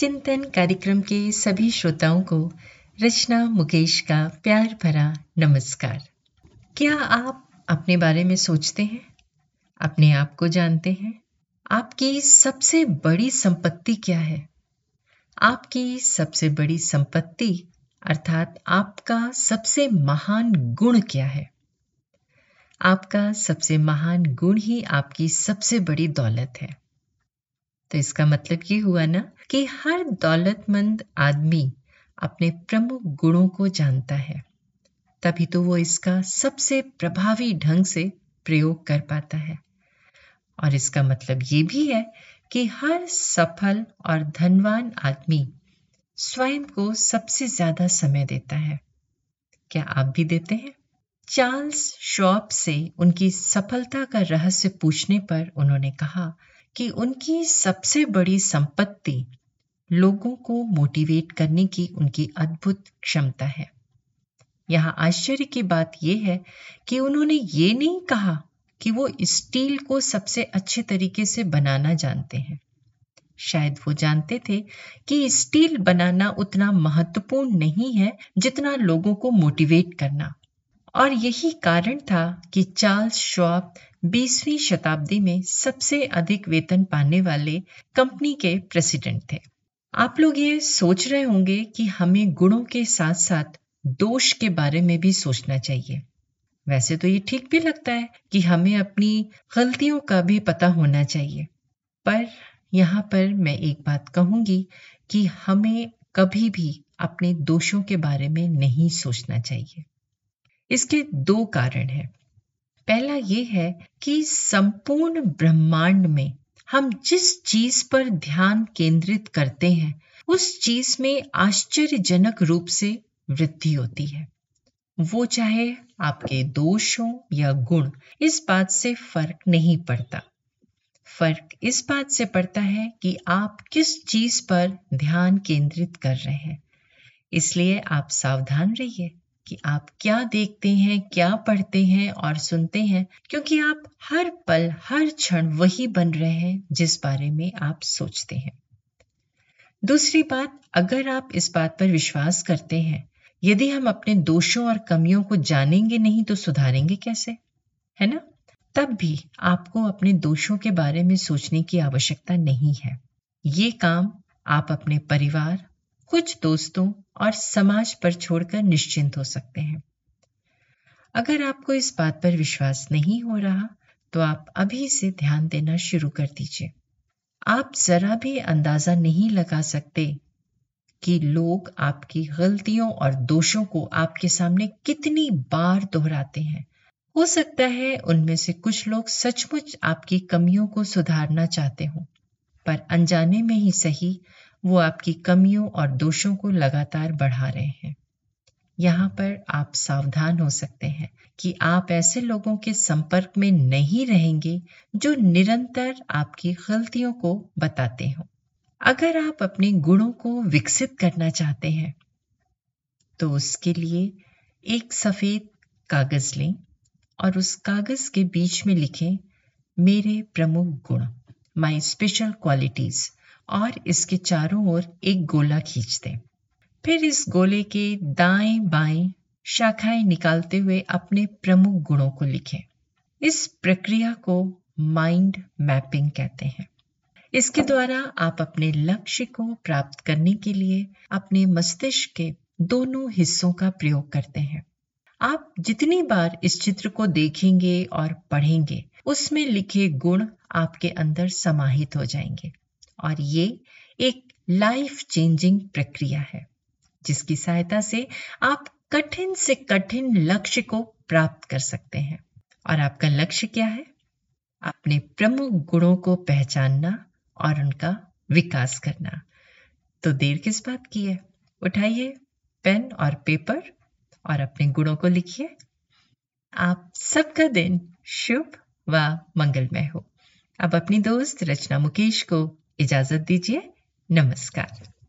चिंतन कार्यक्रम के सभी श्रोताओं को रचना मुकेश का प्यार भरा नमस्कार। क्या आप अपने बारे में सोचते हैं? अपने आप को जानते हैं? आपकी सबसे बड़ी संपत्ति क्या है? आपकी सबसे बड़ी संपत्ति, अर्थात आपका सबसे महान गुण क्या है? आपका सबसे महान गुण ही आपकी सबसे बड़ी दौलत है। तो इसका मतलब ये हुआ ना कि हर दौलतमंद आदमी अपने प्रमुख गुणों को जानता है। तभी तो वो इसका सबसे प्रभावी ढंग से प्रयोग कर पाता है। और इसका मतलब ये भी है कि हर सफल और धनवान आदमी स्वयं को सबसे ज़्यादा समय देता है। क्या आप भी देते हैं? चार्ल्स शॉप से उनकी सफलता का रहस्य पूछने पर उन्होंने कहा कि उनकी सबसे बड़ी संपत्ति लोगों को मोटिवेट करने की उनकी अद्भुत क्षमता है। यहाँ आश्चर्य की बात यह है कि उन्होंने ये नहीं कहा कि वो स्टील को सबसे अच्छे तरीके से बनाना जानते हैं। शायद वो जानते थे कि स्टील बनाना उतना महत्वपूर्ण नहीं है जितना लोगों को मोटिवेट करना। और यही कारण था कि चार्ल्स शॉप बीसवीं शताब्दी में सबसे अधिक वेतन पाने वाले कंपनी के प्रेसिडेंट थे। आप लोग ये सोच रहे होंगे कि हमें गुणों के साथ साथ दोष के बारे में भी सोचना चाहिए। वैसे तो ये ठीक भी लगता है कि हमें अपनी गलतियों का भी पता होना चाहिए। पर यहाँ पर मैं एक बात कहूँगी कि हमें कभी भी अपने दोषों के बारे में नहीं सोचना चाहिए। इसके दो कारण हैं। पहला ये है कि संपूर्ण ब्रह्मांड में हम जिस चीज़ पर ध्यान केंद्रित करते हैं, उस चीज़ में आश्चर्यजनक रूप से वृद्धि होती है। वो चाहे आपके दोष हो या गुण, इस बात से फ़र्क नहीं पड़ता। फ़र्क इस बात से पड़ता है कि आप किस चीज़ पर ध्यान केंद्रित कर रहे हैं। इसलिए आप सावधान रहिए। कि आप क्या देखते हैं, क्या पढ़ते हैं और सुनते हैं, क्योंकि आप हर पल, हर क्षण वही बन रहे हैं जिस बारे में आप सोचते हैं। दूसरी बात, अगर आप इस बात पर विश्वास करते हैं, यदि हम अपने दोषों और कमियों को जानेंगे नहीं तो सुधारेंगे कैसे? है ना? तब भी आपको अपने दोषों के बारे में सोचने की आवश्यकता नहीं है। ये काम आप अपने परिवार कुछ दोस्तों और समाज पर छोड़कर निश्चिंत हो सकते हैं। अगर आपको इस बात पर विश्वास नहीं हो रहा तो आप अभी से ध्यान देना शुरू कर दीजिए। आप जरा भी अंदाज़ा नहीं लगा सकते कि लोग आपकी गलतियों और दोषों को आपके सामने कितनी बार दोहराते हैं। हो सकता है उनमें से कुछ लोग सचमुच आपकी कमियों को सुधारना चाहते हों, पर अनजाने में ही सही वो आपकी कमियों और दोषों को लगातार बढ़ा रहे हैं। यहाँ पर आप सावधान हो सकते हैं कि आप ऐसे लोगों के संपर्क में नहीं रहेंगे जो निरंतर आपकी गलतियों को बताते हो। अगर आप अपने गुणों को विकसित करना चाहते हैं तो उसके लिए एक सफ़ेद कागज़ लें और उस कागज़ के बीच में लिखें, मेरे प्रमुख गुण माई स्पेशल क्वालिटीज और इसके चारों ओर एक गोला खींच दें फिर इस गोले के दाएँ बाएँ शाखाएँ निकालते हुए अपने प्रमुख गुणों को लिखें। इस प्रक्रिया को माइंड मैपिंग कहते हैं। इसके द्वारा आप अपने लक्ष्य को प्राप्त करने के लिए अपने मस्तिष्क के दोनों हिस्सों का प्रयोग करते हैं। आप जितनी बार इस चित्र को देखेंगे और पढ़ेंगे, उसमें लिखे गुण आपके अंदर समाहित हो जाएँगे। और ये एक लाइफ चेंजिंग प्रक्रिया है, जिसकी सहायता से आप कठिन से कठिन लक्ष्य को प्राप्त कर सकते हैं। और आपका लक्ष्य क्या है? अपने प्रमुख गुणों को पहचानना और उनका विकास करना। तो देर किस बात की है? उठाइए पेन और पेपर और अपने गुणों को लिखिए। आप सबका दिन शुभ व मंगलमय हो। अब अपनी दोस्त रचना मुकेश को इजाज़त दीजिए। नमस्कार।